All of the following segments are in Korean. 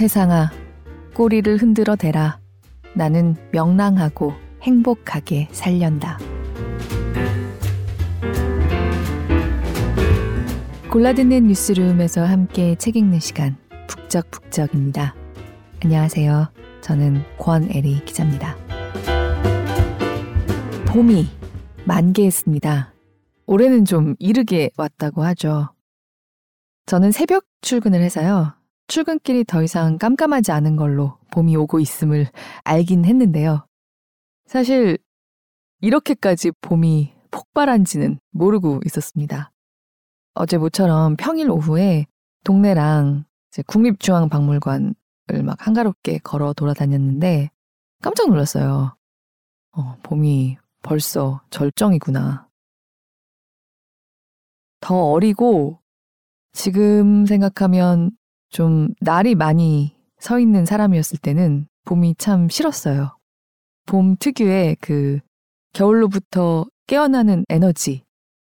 세상아, 꼬리를 흔들어 대라. 나는 명랑하고 행복하게 살련다. 골라듣는 뉴스룸에서 함께 책 읽는 시간, 북적북적입니다. 안녕하세요. 저는 권애리 기자입니다. 봄이 만개했습니다. 올해는 좀 이르게 왔다고 하죠. 저는 새벽 출근을 해서요. 출근길이 더 이상 깜깜하지 않은 걸로 봄이 오고 있음을 알긴 했는데요. 사실 이렇게까지 봄이 폭발한지는 모르고 있었습니다. 어제 모처럼 평일 오후에 동네랑 국립중앙박물관을 막 한가롭게 걸어 돌아다녔는데 깜짝 놀랐어요. 어, 봄이 벌써 절정이구나. 더 어리고 지금 생각하면 좀 날이 많이 서 있는 사람이었을 때는 봄이 참 싫었어요. 봄 특유의 그 겨울로부터 깨어나는 에너지,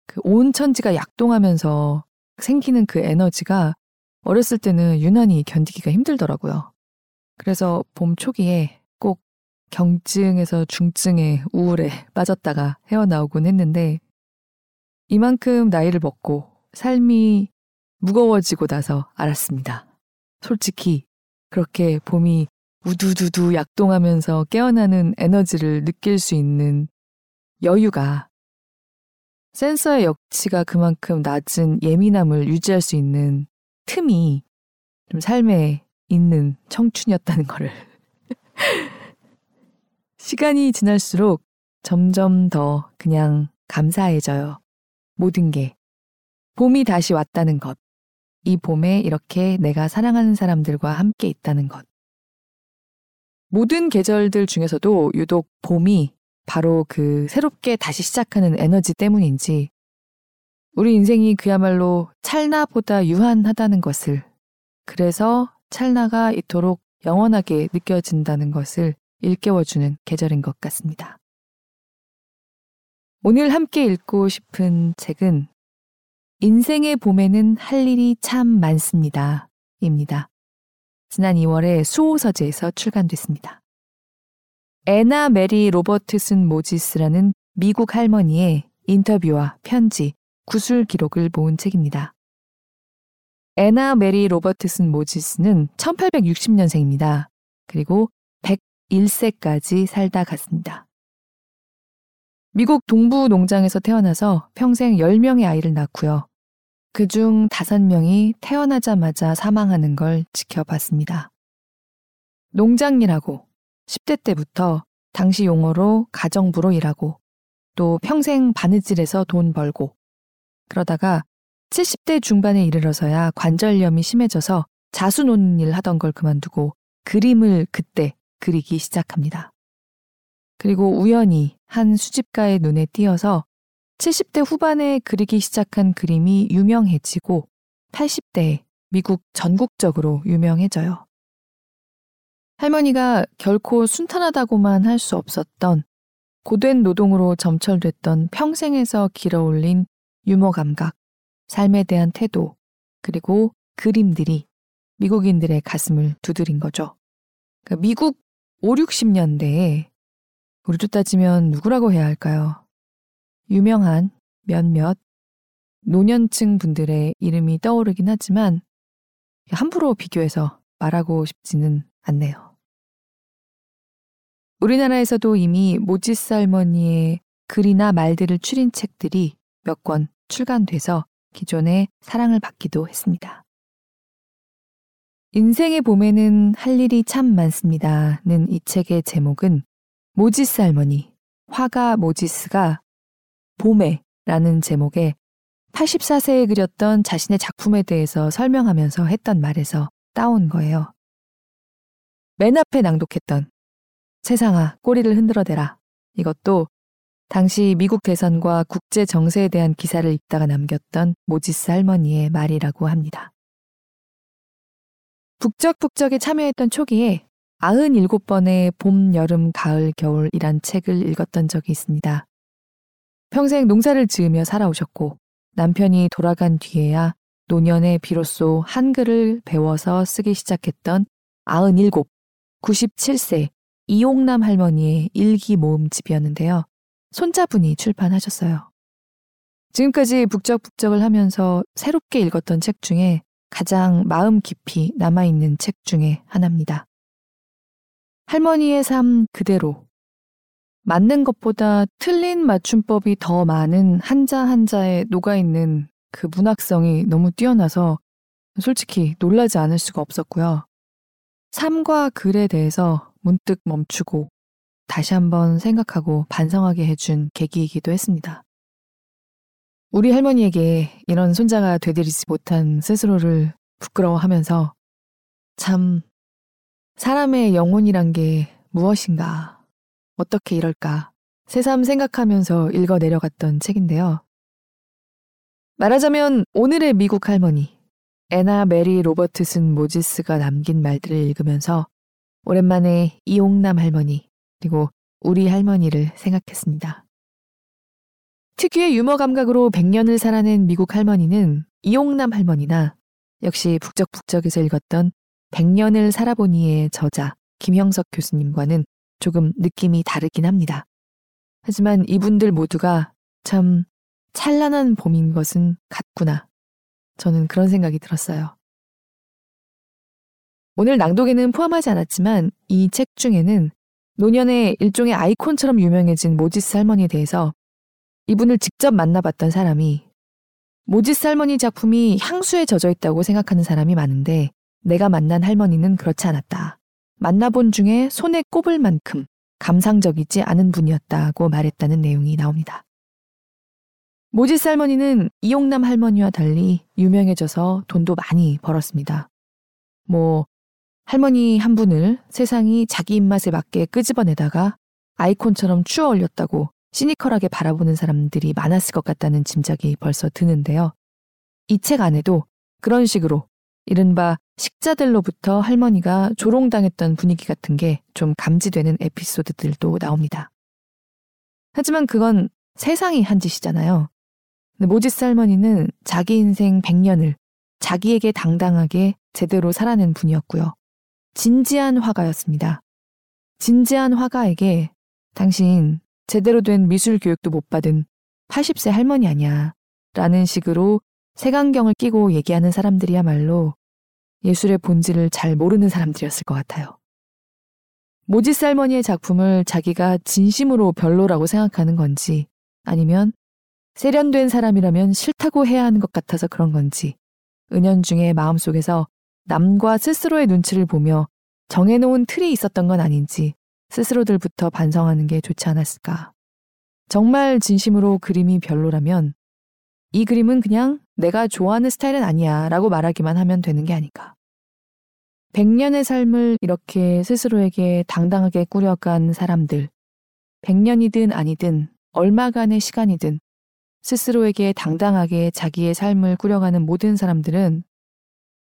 그 온 천지가 약동하면서 생기는 그 에너지가 어렸을 때는 유난히 견디기가 힘들더라고요. 그래서 봄 초기에 꼭 경증에서 중증의 우울에 빠졌다가 헤어나오곤 했는데 이만큼 나이를 먹고 삶이 무거워지고 나서 알았습니다. 솔직히 그렇게 봄이 우두두두 약동하면서 깨어나는 에너지를 느낄 수 있는 여유가 센서의 역치가 그만큼 낮은 예민함을 유지할 수 있는 틈이 좀 삶에 있는 청춘이었다는 거를 시간이 지날수록 점점 더 그냥 감사해져요. 모든 게 봄이 다시 왔다는 것. 이 봄에 이렇게 내가 사랑하는 사람들과 함께 있다는 것. 모든 계절들 중에서도 유독 봄이 바로 그 새롭게 다시 시작하는 에너지 때문인지 우리 인생이 그야말로 찰나보다 유한하다는 것을 그래서 찰나가 이토록 영원하게 느껴진다는 것을 일깨워주는 계절인 것 같습니다. 오늘 함께 읽고 싶은 책은 인생의 봄에는 할 일이 참 많습니다. 입니다. 지난 2월에 수오서재에서 출간됐습니다. 애나 메리 로버트슨 모지스라는 미국 할머니의 인터뷰와 편지, 구술 기록을 모은 책입니다. 애나 메리 로버트슨 모지스는 1860년생입니다. 그리고 101세까지 살다 갔습니다. 미국 동부 농장에서 태어나서 평생 10명의 아이를 낳고요. 그중 다섯 명이 태어나자마자 사망하는 걸 지켜봤습니다. 농장일하고 10대 때부터 당시 용어로 가정부로 일하고 또 평생 바느질해서 돈 벌고 그러다가 70대 중반에 이르러서야 관절염이 심해져서 자수 놓는 일 하던 걸 그만두고 그림을 그때 그리기 시작합니다. 그리고 우연히 한 수집가의 눈에 띄어서 70대 후반에 그리기 시작한 그림이 유명해지고 80대에 미국 전국적으로 유명해져요. 할머니가 결코 순탄하다고만 할 수 없었던 고된 노동으로 점철됐던 평생에서 길어올린 유머 감각, 삶에 대한 태도, 그리고 그림들이 미국인들의 가슴을 두드린 거죠. 그러니까 미국 5, 60년대에 우리도 따지면 누구라고 해야 할까요? 유명한 몇몇 노년층 분들의 이름이 떠오르긴 하지만 함부로 비교해서 말하고 싶지는 않네요. 우리나라에서도 이미 모지스 할머니의 글이나 말들을 추린 책들이 몇 권 출간돼서 기존의 사랑을 받기도 했습니다. 인생의 봄에는 할 일이 참 많습니다는 이 책의 제목은 모지스 할머니, 화가 모지스가 봄에라는 제목의 84세에 그렸던 자신의 작품에 대해서 설명하면서 했던 말에서 따온 거예요. 맨 앞에 낭독했던 세상아 꼬리를 흔들어대라. 이것도 당시 미국 대선과 국제 정세에 대한 기사를 읽다가 남겼던 모지스 할머니의 말이라고 합니다. 북적북적에 참여했던 초기에 97번의 봄, 여름, 가을, 겨울이란 책을 읽었던 적이 있습니다. 평생 농사를 지으며 살아오셨고 남편이 돌아간 뒤에야 노년에 비로소 한글을 배워서 쓰기 시작했던 97, 97세 이용남 할머니의 일기 모음집이었는데요. 손자분이 출판하셨어요. 지금까지 북적북적을 하면서 새롭게 읽었던 책 중에 가장 마음 깊이 남아있는 책 중에 하나입니다. 할머니의 삶 그대로. 맞는 것보다 틀린 맞춤법이 더 많은 한자 한자에 녹아있는 그 문학성이 너무 뛰어나서 솔직히 놀라지 않을 수가 없었고요. 삶과 글에 대해서 문득 멈추고 다시 한번 생각하고 반성하게 해준 계기이기도 했습니다. 우리 할머니에게 이런 손자가 되드리지 못한 스스로를 부끄러워하면서 참 사람의 영혼이란 게 무엇인가, 어떻게 이럴까 새삼 생각하면서 읽어 내려갔던 책인데요. 말하자면 오늘의 미국 할머니, 애나 메리 로버트슨 모지스가 남긴 말들을 읽으면서 오랜만에 이용남 할머니, 그리고 우리 할머니를 생각했습니다. 특유의 유머 감각으로 100년을 살아낸 미국 할머니는 이용남 할머니나 역시 북적북적에서 읽었던 100년을 살아보니의 저자 김형석 교수님과는 조금 느낌이 다르긴 합니다. 하지만 이분들 모두가 참 찬란한 봄인 것은 같구나. 저는 그런 생각이 들었어요. 오늘 낭독에는 포함하지 않았지만 이 책 중에는 노년의 일종의 아이콘처럼 유명해진 모지스 할머니에 대해서 이분을 직접 만나봤던 사람이 모지스 할머니 작품이 향수에 젖어 있다고 생각하는 사람이 많은데 내가 만난 할머니는 그렇지 않았다. 만나본 중에 손에 꼽을 만큼 감상적이지 않은 분이었다고 말했다는 내용이 나옵니다. 모지스 할머니는 이용남 할머니와 달리 유명해져서 돈도 많이 벌었습니다. 뭐, 할머니 한 분을 세상이 자기 입맛에 맞게 끄집어내다가 아이콘처럼 추어 올렸다고 시니컬하게 바라보는 사람들이 많았을 것 같다는 짐작이 벌써 드는데요. 이 책 안에도 그런 식으로 이른바 식자들로부터 할머니가 조롱당했던 분위기 같은 게 좀 감지되는 에피소드들도 나옵니다. 하지만 그건 세상이 한 짓이잖아요. 모지스 할머니는 자기 인생 100년을 자기에게 당당하게 제대로 살아낸 분이었고요. 진지한 화가였습니다. 진지한 화가에게 당신 제대로 된 미술 교육도 못 받은 80세 할머니 아니야. 라는 식으로 색안경을 끼고 얘기하는 사람들이야말로 예술의 본질을 잘 모르는 사람들이었을 것 같아요. 모지스 할머니의 작품을 자기가 진심으로 별로라고 생각하는 건지 아니면 세련된 사람이라면 싫다고 해야 하는 것 같아서 그런 건지 은연중에 마음속에서 남과 스스로의 눈치를 보며 정해놓은 틀이 있었던 건 아닌지 스스로들부터 반성하는 게 좋지 않았을까. 정말 진심으로 그림이 별로라면 이 그림은 그냥 내가 좋아하는 스타일은 아니야 라고 말하기만 하면 되는 게 아닐까. 100년의 삶을 이렇게 스스로에게 당당하게 꾸려간 사람들, 100년이든 아니든 얼마간의 시간이든 스스로에게 당당하게 자기의 삶을 꾸려가는 모든 사람들은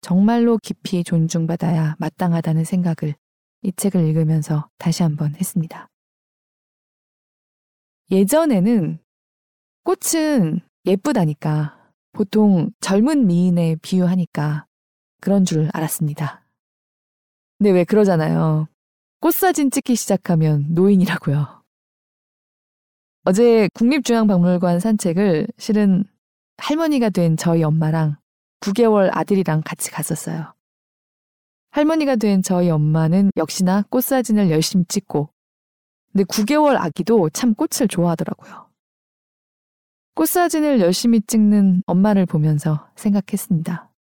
정말로 깊이 존중받아야 마땅하다는 생각을 이 책을 읽으면서 다시 한번 했습니다. 예전에는 꽃은 예쁘다니까 보통 젊은 미인에 비유하니까 그런 줄 알았습니다. 근데 왜 그러잖아요. 꽃사진 찍기 시작하면 노인이라고요. 어제 국립중앙박물관 산책을 실은 할머니가 된 저희 엄마랑 9개월 아들이랑 같이 갔었어요. 할머니가 된 저희 엄마는 역시나 꽃사진을 열심히 찍고, 근데 9개월 아기도 참 꽃을 좋아하더라고요. 꽃사진을 열심히 찍는 엄마를 보면서 생각했습니다.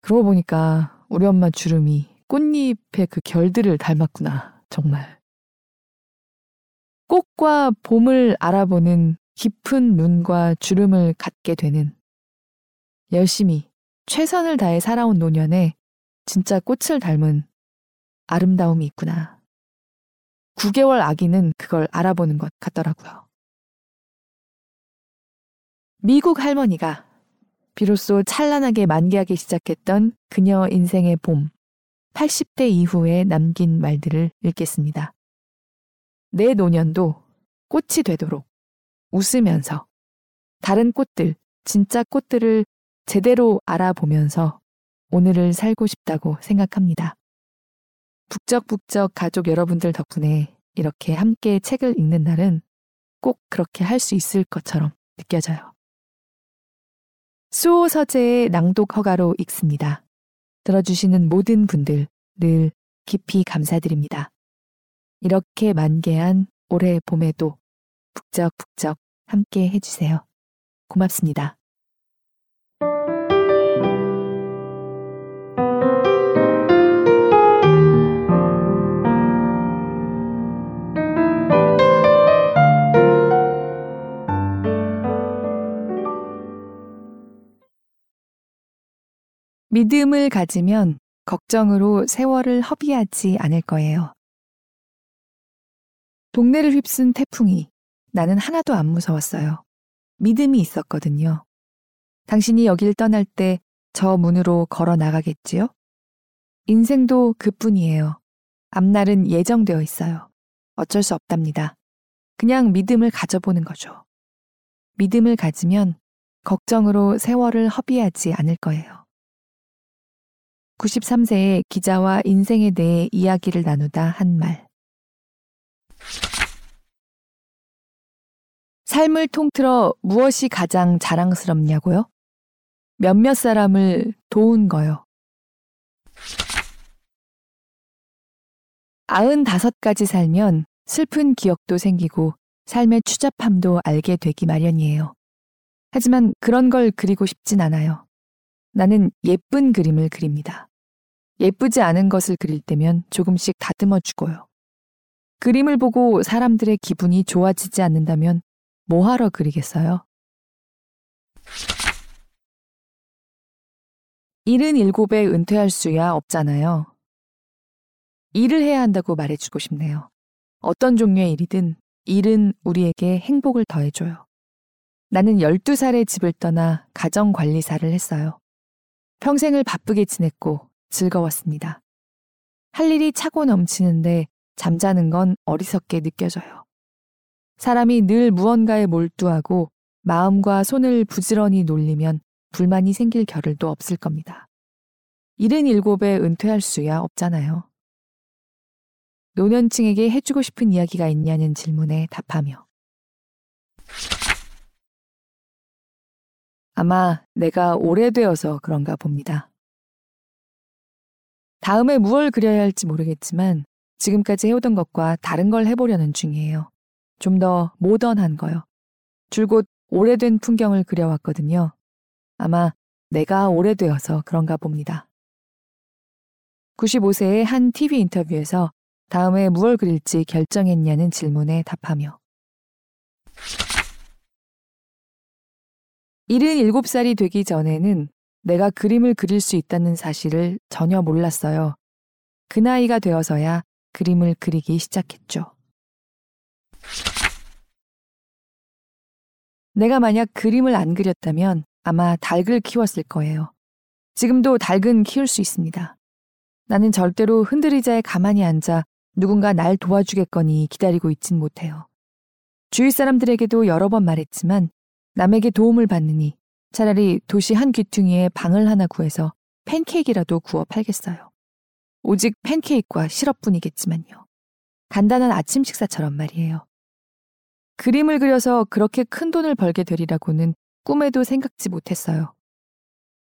그러고 보니까 우리 엄마 주름이 꽃잎의 그 결들을 닮았구나, 정말. 꽃과 봄을 알아보는 깊은 눈과 주름을 갖게 되는 열심히 최선을 다해 살아온 노년에 진짜 꽃을 닮은 아름다움이 있구나. 9개월 아기는 그걸 알아보는 것 같더라고요. 미국 할머니가 비로소 찬란하게 만개하기 시작했던 그녀 인생의 봄, 80대 이후에 남긴 말들을 읽겠습니다. 내 노년도 꽃이 되도록 웃으면서 다른 꽃들, 진짜 꽃들을 제대로 알아보면서 오늘을 살고 싶다고 생각합니다. 북적북적 가족 여러분들 덕분에 이렇게 함께 책을 읽는 날은 꼭 그렇게 할 수 있을 것처럼 느껴져요. 수호 서재의 낭독 허가로 읽습니다. 들어주시는 모든 분들 늘 깊이 감사드립니다. 이렇게 만개한 올해 봄에도 북적북적 함께 해주세요. 고맙습니다. 믿음을 가지면 걱정으로 세월을 허비하지 않을 거예요. 동네를 휩쓴 태풍이 나는 하나도 안 무서웠어요. 믿음이 있었거든요. 당신이 여길 떠날 때 저 문으로 걸어 나가겠지요? 인생도 그뿐이에요. 앞날은 예정되어 있어요. 어쩔 수 없답니다. 그냥 믿음을 가져보는 거죠. 믿음을 가지면 걱정으로 세월을 허비하지 않을 거예요. 93세의 기자와 인생에 대해 이야기를 나누다 한 말. 삶을 통틀어 무엇이 가장 자랑스럽냐고요? 몇몇 사람을 도운 거요. 95가지 살면 슬픈 기억도 생기고 삶의 추잡함도 알게 되기 마련이에요. 하지만 그런 걸 그리고 싶진 않아요. 나는 예쁜 그림을 그립니다. 예쁘지 않은 것을 그릴 때면 조금씩 다듬어 주고요. 그림을 보고 사람들의 기분이 좋아지지 않는다면 뭐하러 그리겠어요? 일은 일곱에 은퇴할 수야 없잖아요. 일을 해야 한다고 말해주고 싶네요. 어떤 종류의 일이든 일은 우리에게 행복을 더해줘요. 나는 12살에 집을 떠나 가정관리사를 했어요. 평생을 바쁘게 지냈고 즐거웠습니다. 할 일이 차고 넘치는데 잠자는 건 어리석게 느껴져요. 사람이 늘 무언가에 몰두하고 마음과 손을 부지런히 놀리면 불만이 생길 겨를도 없을 겁니다. 일은 일곱에 은퇴할 수야 없잖아요. 노년층에게 해주고 싶은 이야기가 있냐는 질문에 답하며 아마 내가 오래되어서 그런가 봅니다. 다음에 무얼 그려야 할지 모르겠지만 지금까지 해오던 것과 다른 걸 해보려는 중이에요. 좀 더 모던한 거요. 줄곧 오래된 풍경을 그려왔거든요. 아마 내가 오래되어서 그런가 봅니다. 95세의 한 TV 인터뷰에서 다음에 무얼 그릴지 결정했냐는 질문에 답하며 77살이 되기 전에는 내가 그림을 그릴 수 있다는 사실을 전혀 몰랐어요. 그 나이가 되어서야 그림을 그리기 시작했죠. 내가 만약 그림을 안 그렸다면 아마 닭을 키웠을 거예요. 지금도 닭은 키울 수 있습니다. 나는 절대로 흔들의자에 가만히 앉아 누군가 날 도와주겠거니 기다리고 있진 못해요. 주위 사람들에게도 여러 번 말했지만 남에게 도움을 받느니 차라리 도시 한 귀퉁이에 방을 하나 구해서 팬케이크라도 구워 팔겠어요. 오직 팬케이크와 시럽뿐이겠지만요. 간단한 아침 식사처럼 말이에요. 그림을 그려서 그렇게 큰 돈을 벌게 되리라고는 꿈에도 생각지 못했어요.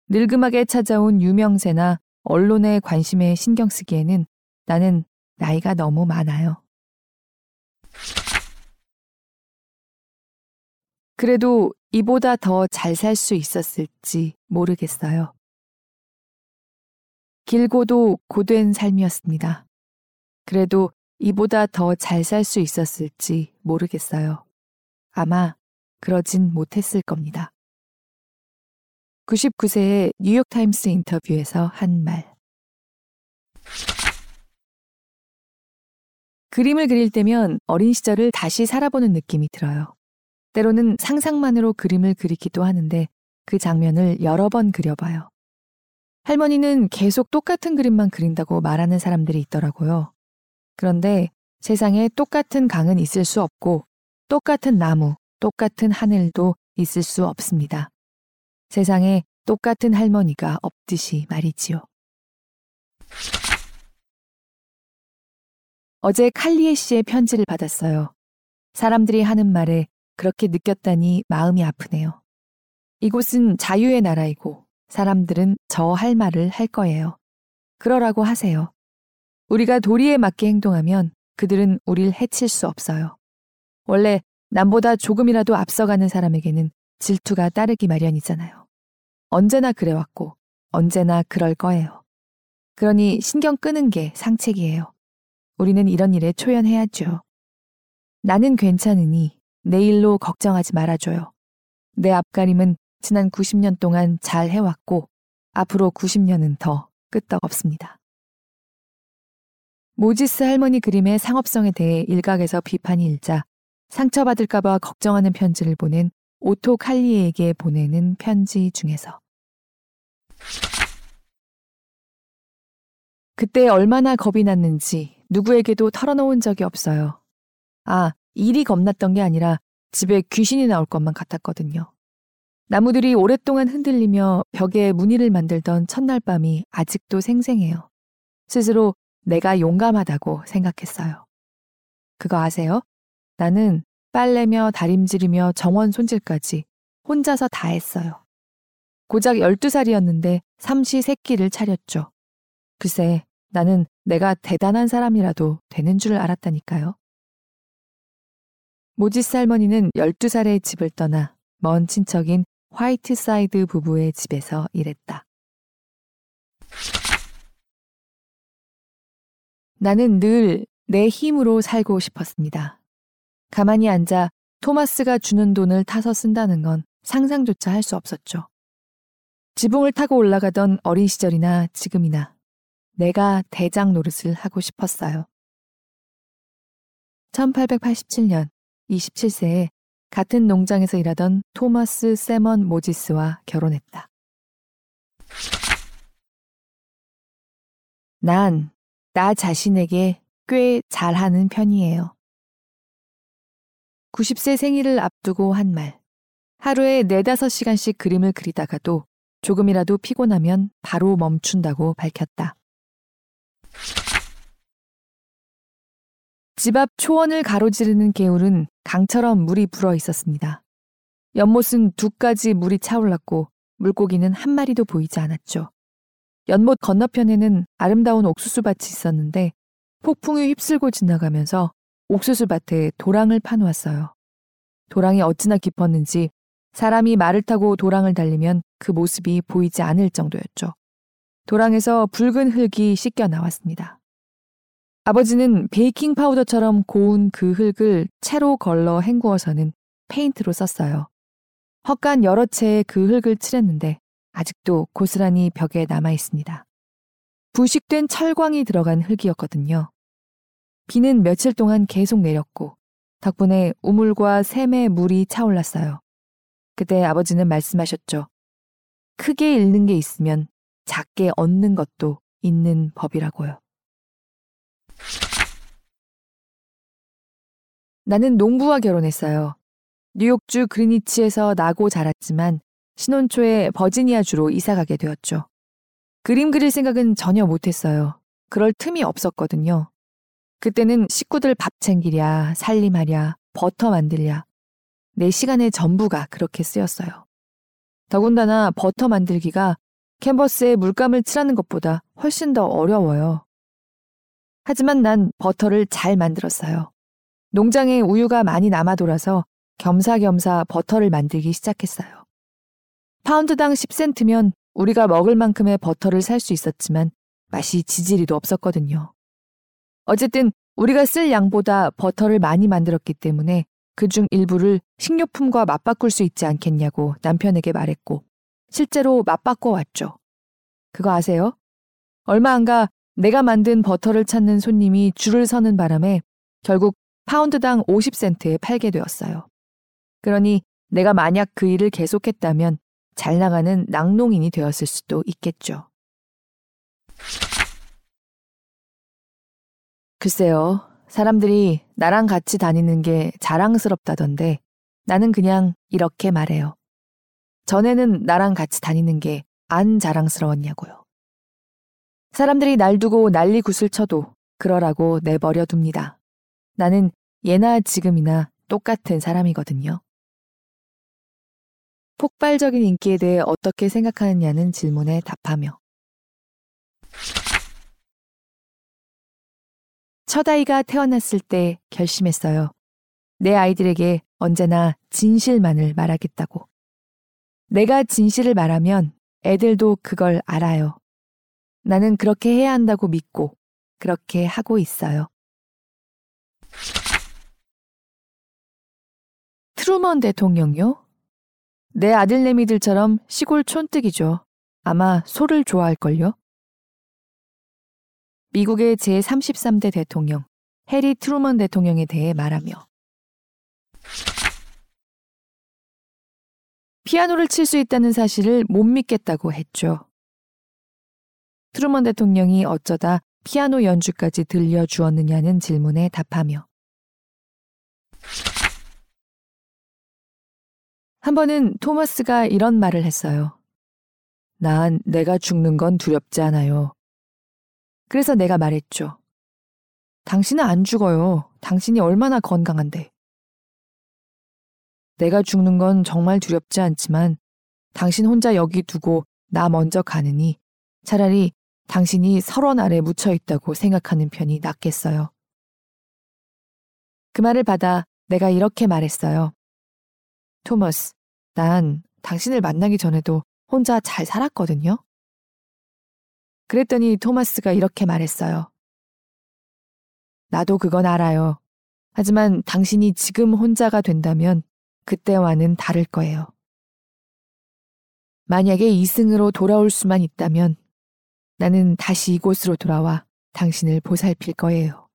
늙음하게 찾아온 유명세나 언론의 관심에 신경 쓰기에는 나는 나이가 너무 많아요. 그래도 이보다 더 잘 살 수 있었을지 모르겠어요. 길고도 고된 삶이었습니다. 그래도 이보다 더 잘 살 수 있었을지 모르겠어요. 아마 그러진 못했을 겁니다. 99세의 뉴욕타임스 인터뷰에서 한 말. 그림을 그릴 때면 어린 시절을 다시 살아보는 느낌이 들어요. 때로는 상상만으로 그림을 그리기도 하는데 그 장면을 여러 번 그려봐요. 할머니는 계속 똑같은 그림만 그린다고 말하는 사람들이 있더라고요. 그런데 세상에 똑같은 강은 있을 수 없고 똑같은 나무, 똑같은 하늘도 있을 수 없습니다. 세상에 똑같은 할머니가 없듯이 말이지요. 어제 칼리에 씨의 편지를 받았어요. 사람들이 하는 말에 그렇게 느꼈다니 마음이 아프네요. 이곳은 자유의 나라이고 사람들은 저 할 말을 할 거예요. 그러라고 하세요. 우리가 도리에 맞게 행동하면 그들은 우릴 해칠 수 없어요. 원래 남보다 조금이라도 앞서가는 사람에게는 질투가 따르기 마련이잖아요. 언제나 그래왔고 언제나 그럴 거예요. 그러니 신경 끄는 게 상책이에요. 우리는 이런 일에 초연해야죠. 나는 괜찮으니 내일로 걱정하지 말아줘요. 내 앞가림은 지난 90년 동안 잘 해왔고 앞으로 90년은 더 끄떡없습니다. 모지스 할머니 그림의 상업성에 대해 일각에서 비판이 일자 상처받을까봐 걱정하는 편지를 보낸 오토 칼리에게 보내는 편지 중에서 그때 얼마나 겁이 났는지 누구에게도 털어놓은 적이 없어요. 아, 일이 겁났던 게 아니라 집에 귀신이 나올 것만 같았거든요. 나무들이 오랫동안 흔들리며 벽에 무늬를 만들던 첫날 밤이 아직도 생생해요. 스스로 내가 용감하다고 생각했어요. 그거 아세요? 나는 빨래며 다림질이며 정원 손질까지 혼자서 다 했어요. 고작 12살이었는데 삼시 세끼를 차렸죠. 글쎄, 나는 내가 대단한 사람이라도 되는 줄 알았다니까요. 모지스 할머니는 12살에 집을 떠나 먼 친척인 화이트사이드 부부의 집에서 일했다. 나는 늘 내 힘으로 살고 싶었습니다. 가만히 앉아 토마스가 주는 돈을 타서 쓴다는 건 상상조차 할 수 없었죠. 지붕을 타고 올라가던 어린 시절이나 지금이나 내가 대장 노릇을 하고 싶었어요. 1887년 27세에 같은 농장에서 일하던 토마스 세먼 모지스와 결혼했다. 난 나 자신에게 꽤 잘하는 편이에요. 90세 생일을 앞두고 한 말. 하루에 4, 5시간씩 그림을 그리다가도 조금이라도 피곤하면 바로 멈춘다고 밝혔다. 집 앞 초원을 가로지르는 개울은 강처럼 물이 불어 있었습니다. 연못은 두 가지 물이 차올랐고 물고기는 한 마리도 보이지 않았죠. 연못 건너편에는 아름다운 옥수수밭이 있었는데 폭풍이 휩쓸고 지나가면서 옥수수밭에 도랑을 파놓았어요. 도랑이 어찌나 깊었는지 사람이 말을 타고 도랑을 달리면 그 모습이 보이지 않을 정도였죠. 도랑에서 붉은 흙이 씻겨 나왔습니다. 아버지는 베이킹 파우더처럼 고운 그 흙을 체로 걸러 헹구어서는 페인트로 썼어요. 헛간 여러 채의 그 흙을 칠했는데 아직도 고스란히 벽에 남아 있습니다. 부식된 철광이 들어간 흙이었거든요. 비는 며칠 동안 계속 내렸고 덕분에 우물과 샘의 물이 차올랐어요. 그때 아버지는 말씀하셨죠. 크게 잃는 게 있으면 작게 얻는 것도 있는 법이라고요. 나는 농부와 결혼했어요. 뉴욕주 그리니치에서 나고 자랐지만 신혼 초에 버지니아주로 이사가게 되었죠. 그림 그릴 생각은 전혀 못했어요. 그럴 틈이 없었거든요. 그때는 식구들 밥 챙기랴, 살림하랴, 버터 만들랴. 내 시간의 전부가 그렇게 쓰였어요. 더군다나 버터 만들기가 캔버스에 물감을 칠하는 것보다 훨씬 더 어려워요. 하지만 난 버터를 잘 만들었어요. 농장에 우유가 많이 남아 돌아서 겸사겸사 버터를 만들기 시작했어요. 파운드당 10센트면 우리가 먹을 만큼의 버터를 살 수 있었지만 맛이 지지리도 없었거든요. 어쨌든 우리가 쓸 양보다 버터를 많이 만들었기 때문에 그중 일부를 식료품과 맞바꿀 수 있지 않겠냐고 남편에게 말했고 실제로 맞바꿔 왔죠. 그거 아세요? 얼마 안 가 내가 만든 버터를 찾는 손님이 줄을 서는 바람에 결국 파운드당 50센트에 팔게 되었어요. 그러니 내가 만약 그 일을 계속했다면 잘 나가는 낙농인이 되었을 수도 있겠죠. 글쎄요. 사람들이 나랑 같이 다니는 게 자랑스럽다던데 나는 그냥 이렇게 말해요. 전에는 나랑 같이 다니는 게 안 자랑스러웠냐고요. 사람들이 날 두고 난리 굿을 쳐도 그러라고 내버려 둡니다. 나는 예나 지금이나 똑같은 사람이거든요. 폭발적인 인기에 대해 어떻게 생각하느냐는 질문에 답하며 첫 아이가 태어났을 때 결심했어요. 내 아이들에게 언제나 진실만을 말하겠다고. 내가 진실을 말하면 애들도 그걸 알아요. 나는 그렇게 해야 한다고 믿고 그렇게 하고 있어요. 트루먼 대통령요? 내 아들내미들처럼 시골 촌뜨기죠. 아마 소를 좋아할걸요? 미국의 제33대 대통령 해리 트루먼 대통령에 대해 말하며 피아노를 칠 수 있다는 사실을 못 믿겠다고 했죠. 트루먼 대통령이 어쩌다 피아노 연주까지 들려주었느냐는 질문에 답하며 한 번은 토마스가 이런 말을 했어요. 난 내가 죽는 건 두렵지 않아요. 그래서 내가 말했죠. 당신은 안 죽어요. 당신이 얼마나 건강한데. 내가 죽는 건 정말 두렵지 않지만 당신 혼자 여기 두고 나 먼저 가느니 차라리 당신이 설원 아래 묻혀 있다고 생각하는 편이 낫겠어요. 그 말을 받아 내가 이렇게 말했어요. 토머스, 난 당신을 만나기 전에도 혼자 잘 살았거든요. 그랬더니 토마스가 이렇게 말했어요. 나도 그건 알아요. 하지만 당신이 지금 혼자가 된다면 그때와는 다를 거예요. 만약에 이승으로 돌아올 수만 있다면 나는 다시 이곳으로 돌아와 당신을 보살필 거예요.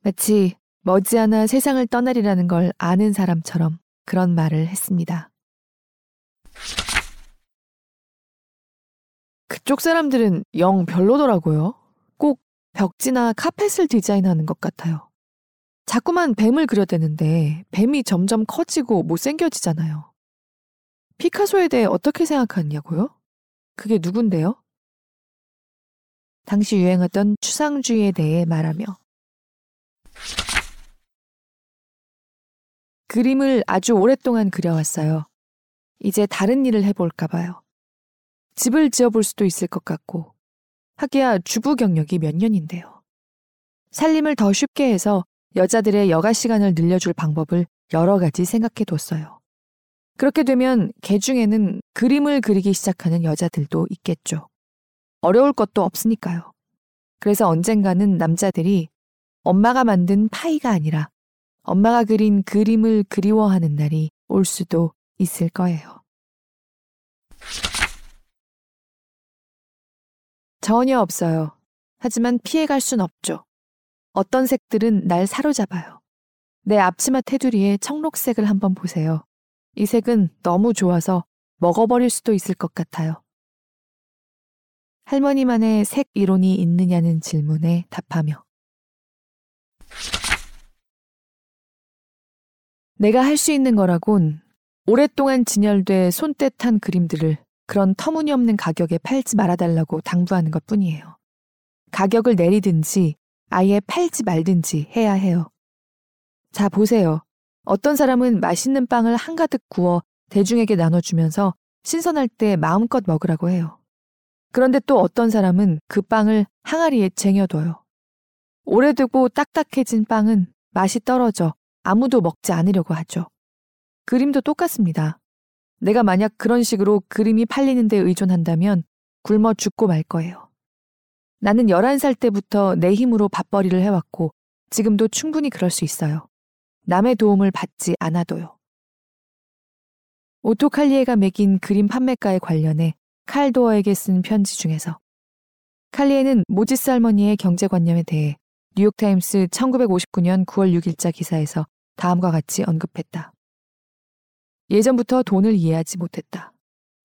마치 머지않아 세상을 떠나리라는 걸 아는 사람처럼 그런 말을 했습니다. 그쪽 사람들은 영 별로더라고요. 꼭 벽지나 카펫을 디자인하는 것 같아요. 자꾸만 뱀을 그려대는데 뱀이 점점 커지고 못생겨지잖아요. 피카소에 대해 어떻게 생각하냐고요? 그게 누군데요? 당시 유행하던 추상주의에 대해 말하며 그림을 아주 오랫동안 그려왔어요. 이제 다른 일을 해볼까 봐요. 집을 지어볼 수도 있을 것 같고, 하기야 주부 경력이 몇 년인데요. 살림을 더 쉽게 해서 여자들의 여가 시간을 늘려줄 방법을 여러 가지 생각해 뒀어요. 그렇게 되면 개 중에는 그림을 그리기 시작하는 여자들도 있겠죠. 어려울 것도 없으니까요. 그래서 언젠가는 남자들이 엄마가 만든 파이가 아니라 엄마가 그린 그림을 그리워하는 날이 올 수도 있을 거예요. 전혀 없어요. 하지만 피해갈 순 없죠. 어떤 색들은 날 사로잡아요. 내 앞치마 테두리에 청록색을 한번 보세요. 이 색은 너무 좋아서 먹어버릴 수도 있을 것 같아요. 할머니만의 색 이론이 있느냐는 질문에 답하며 내가 할 수 있는 거라곤 오랫동안 진열돼 손때탄 그림들을 그런 터무니없는 가격에 팔지 말아달라고 당부하는 것 뿐이에요. 가격을 내리든지 아예 팔지 말든지 해야 해요. 자, 보세요. 어떤 사람은 맛있는 빵을 한가득 구워 대중에게 나눠주면서 신선할 때 마음껏 먹으라고 해요. 그런데 또 어떤 사람은 그 빵을 항아리에 쟁여둬요. 오래되고 딱딱해진 빵은 맛이 떨어져 아무도 먹지 않으려고 하죠. 그림도 똑같습니다. 내가 만약 그런 식으로 그림이 팔리는 데 의존한다면 굶어 죽고 말 거예요. 나는 11살 때부터 내 힘으로 밥벌이를 해왔고 지금도 충분히 그럴 수 있어요. 남의 도움을 받지 않아도요. 오토 칼리에가 매긴 그림 판매가에 관련해 칼도어에게 쓴 편지 중에서 칼리에는 모지스 할머니의 경제관념에 대해 뉴욕타임스 1959년 9월 6일자 기사에서 다음과 같이 언급했다. 예전부터 돈을 이해하지 못했다.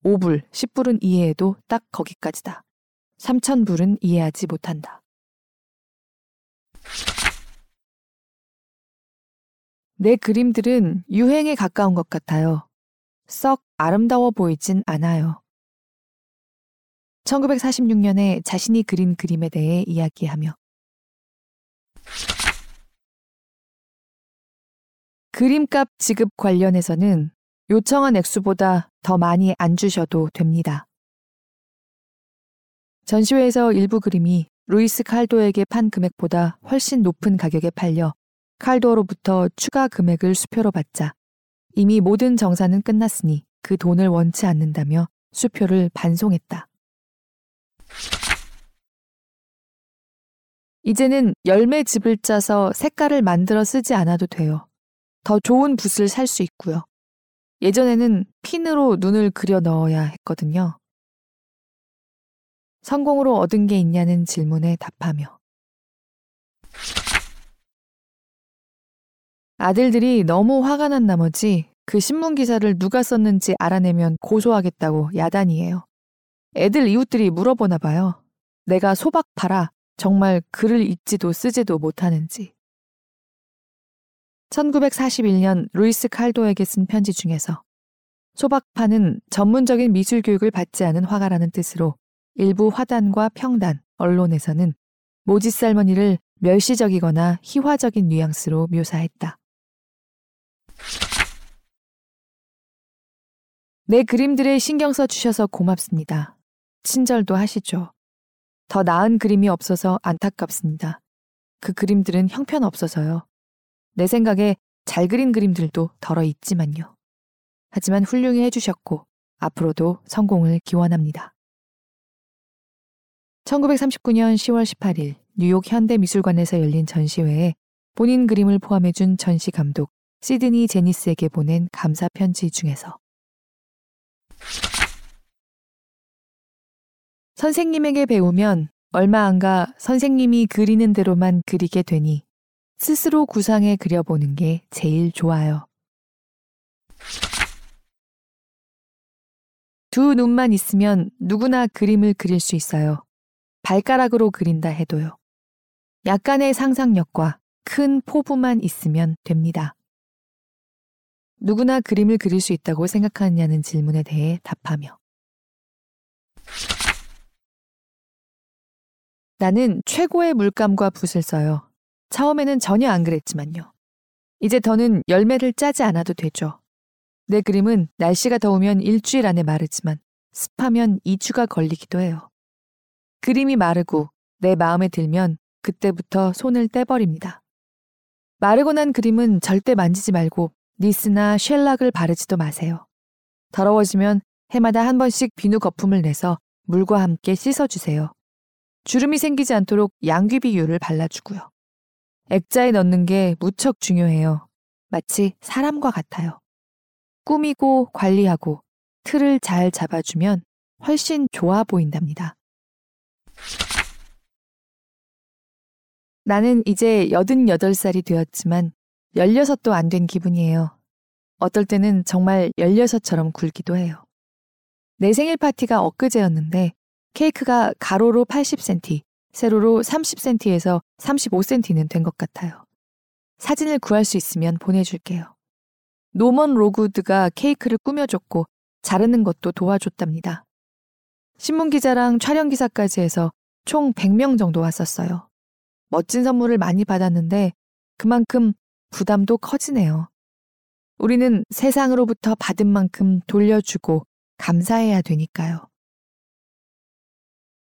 5불, 10불은 이해해도 딱 거기까지다. 3천불은 이해하지 못한다. 내 그림들은 유행에 가까운 것 같아요. 썩 아름다워 보이진 않아요. 1946년에 자신이 그린 그림에 대해 이야기하며 그림값 지급 관련해서는 요청한 액수보다 더 많이 안 주셔도 됩니다. 전시회에서 일부 그림이 루이스 칼도에게 판 금액보다 훨씬 높은 가격에 팔려 칼도로부터 추가 금액을 수표로 받자 이미 모든 정산은 끝났으니 그 돈을 원치 않는다며 수표를 반송했다. 이제는 열매 즙을 짜서 색깔을 만들어 쓰지 않아도 돼요. 더 좋은 붓을 살 수 있고요. 예전에는 핀으로 눈을 그려 넣어야 했거든요. 성공으로 얻은 게 있냐는 질문에 답하며. 아들들이 너무 화가 난 나머지 그 신문 기사를 누가 썼는지 알아내면 고소하겠다고 야단이에요. 애들 이웃들이 물어보나 봐요. 내가 소박 팔아 정말 글을 읽지도 쓰지도 못하는지. 1941년 루이스 칼도에게 쓴 편지 중에서 소박파는 전문적인 미술 교육을 받지 않은 화가라는 뜻으로 일부 화단과 평단, 언론에서는 모지살머니를 멸시적이거나 희화적인 뉘앙스로 묘사했다. 내 그림들에 신경 써 주셔서 고맙습니다. 친절도 하시죠. 더 나은 그림이 없어서 안타깝습니다. 그 그림들은 형편없어서요. 내 생각에 잘 그린 그림들도 덜어 있지만요. 하지만 훌륭히 해주셨고 앞으로도 성공을 기원합니다. 1939년 10월 18일 뉴욕 현대미술관에서 열린 전시회에 본인 그림을 포함해준 전시 감독 시드니 제니스에게 보낸 감사 편지 중에서 선생님에게 배우면 얼마 안 가 선생님이 그리는 대로만 그리게 되니 스스로 구상해 그려보는 게 제일 좋아요. 두 눈만 있으면 누구나 그림을 그릴 수 있어요. 발가락으로 그린다 해도요. 약간의 상상력과 큰 포부만 있으면 됩니다. 누구나 그림을 그릴 수 있다고 생각하느냐는 질문에 대해 답하며. 나는 최고의 물감과 붓을 써요. 처음에는 전혀 안 그랬지만요. 이제 더는 열매를 짜지 않아도 되죠. 내 그림은 날씨가 더우면 일주일 안에 마르지만 습하면 2주가 걸리기도 해요. 그림이 마르고 내 마음에 들면 그때부터 손을 떼버립니다. 마르고 난 그림은 절대 만지지 말고 니스나 쉘락을 바르지도 마세요. 더러워지면 해마다 한 번씩 비누 거품을 내서 물과 함께 씻어주세요. 주름이 생기지 않도록 양귀비유를 발라주고요. 액자에 넣는 게 무척 중요해요. 마치 사람과 같아요. 꾸미고 관리하고 틀을 잘 잡아주면 훨씬 좋아 보인답니다. 나는 이제 88살이 되었지만 16도 안 된 기분이에요. 어떨 때는 정말 16처럼 굴기도 해요. 내 생일 파티가 엊그제였는데 케이크가 가로로 80cm, 세로로 30cm에서 35cm는 된 것 같아요. 사진을 구할 수 있으면 보내줄게요. 노먼 로구드가 케이크를 꾸며줬고 자르는 것도 도와줬답니다. 신문기자랑 촬영기사까지 해서 총 100명 정도 왔었어요. 멋진 선물을 많이 받았는데 그만큼 부담도 커지네요. 우리는 세상으로부터 받은 만큼 돌려주고 감사해야 되니까요.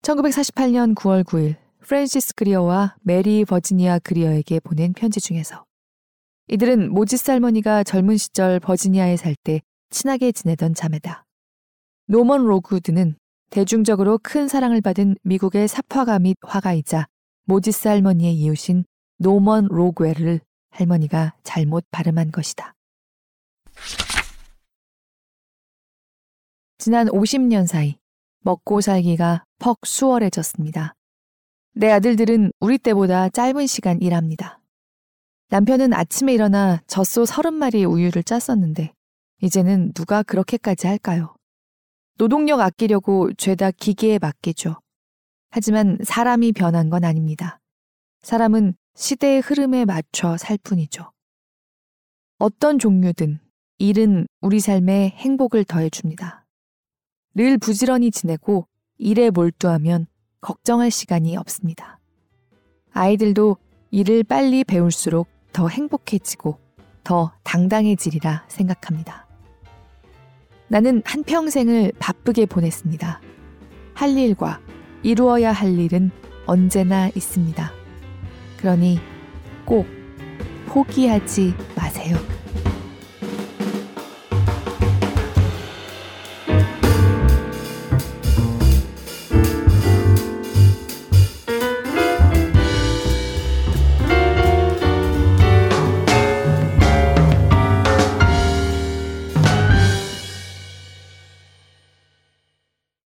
1948년 9월 9일 프랜시스 그리어와 메리 버지니아 그리어에게 보낸 편지 중에서 이들은 모지스 할머니가 젊은 시절 버지니아에 살 때 친하게 지내던 자매다. 노먼 록웰은 대중적으로 큰 사랑을 받은 미국의 삽화가 및 화가이자 모지스 할머니의 이웃인 노먼 로그웰을 할머니가 잘못 발음한 것이다. 지난 50년 사이 먹고 살기가 퍽 수월해졌습니다. 내 아들들은 우리 때보다 짧은 시간 일합니다. 남편은 아침에 일어나 젖소 30마리의 우유를 짰었는데 이제는 누가 그렇게까지 할까요? 노동력 아끼려고 죄다 기계에 맡기죠. 하지만 사람이 변한 건 아닙니다. 사람은 시대의 흐름에 맞춰 살 뿐이죠. 어떤 종류든 일은 우리 삶에 행복을 더해줍니다. 늘 부지런히 지내고 일에 몰두하면 걱정할 시간이 없습니다. 아이들도 일을 빨리 배울수록 더 행복해지고 더 당당해지리라 생각합니다. 나는 한평생을 바쁘게 보냈습니다. 할 일과 이루어야 할 일은 언제나 있습니다. 그러니 꼭 포기하지 마세요.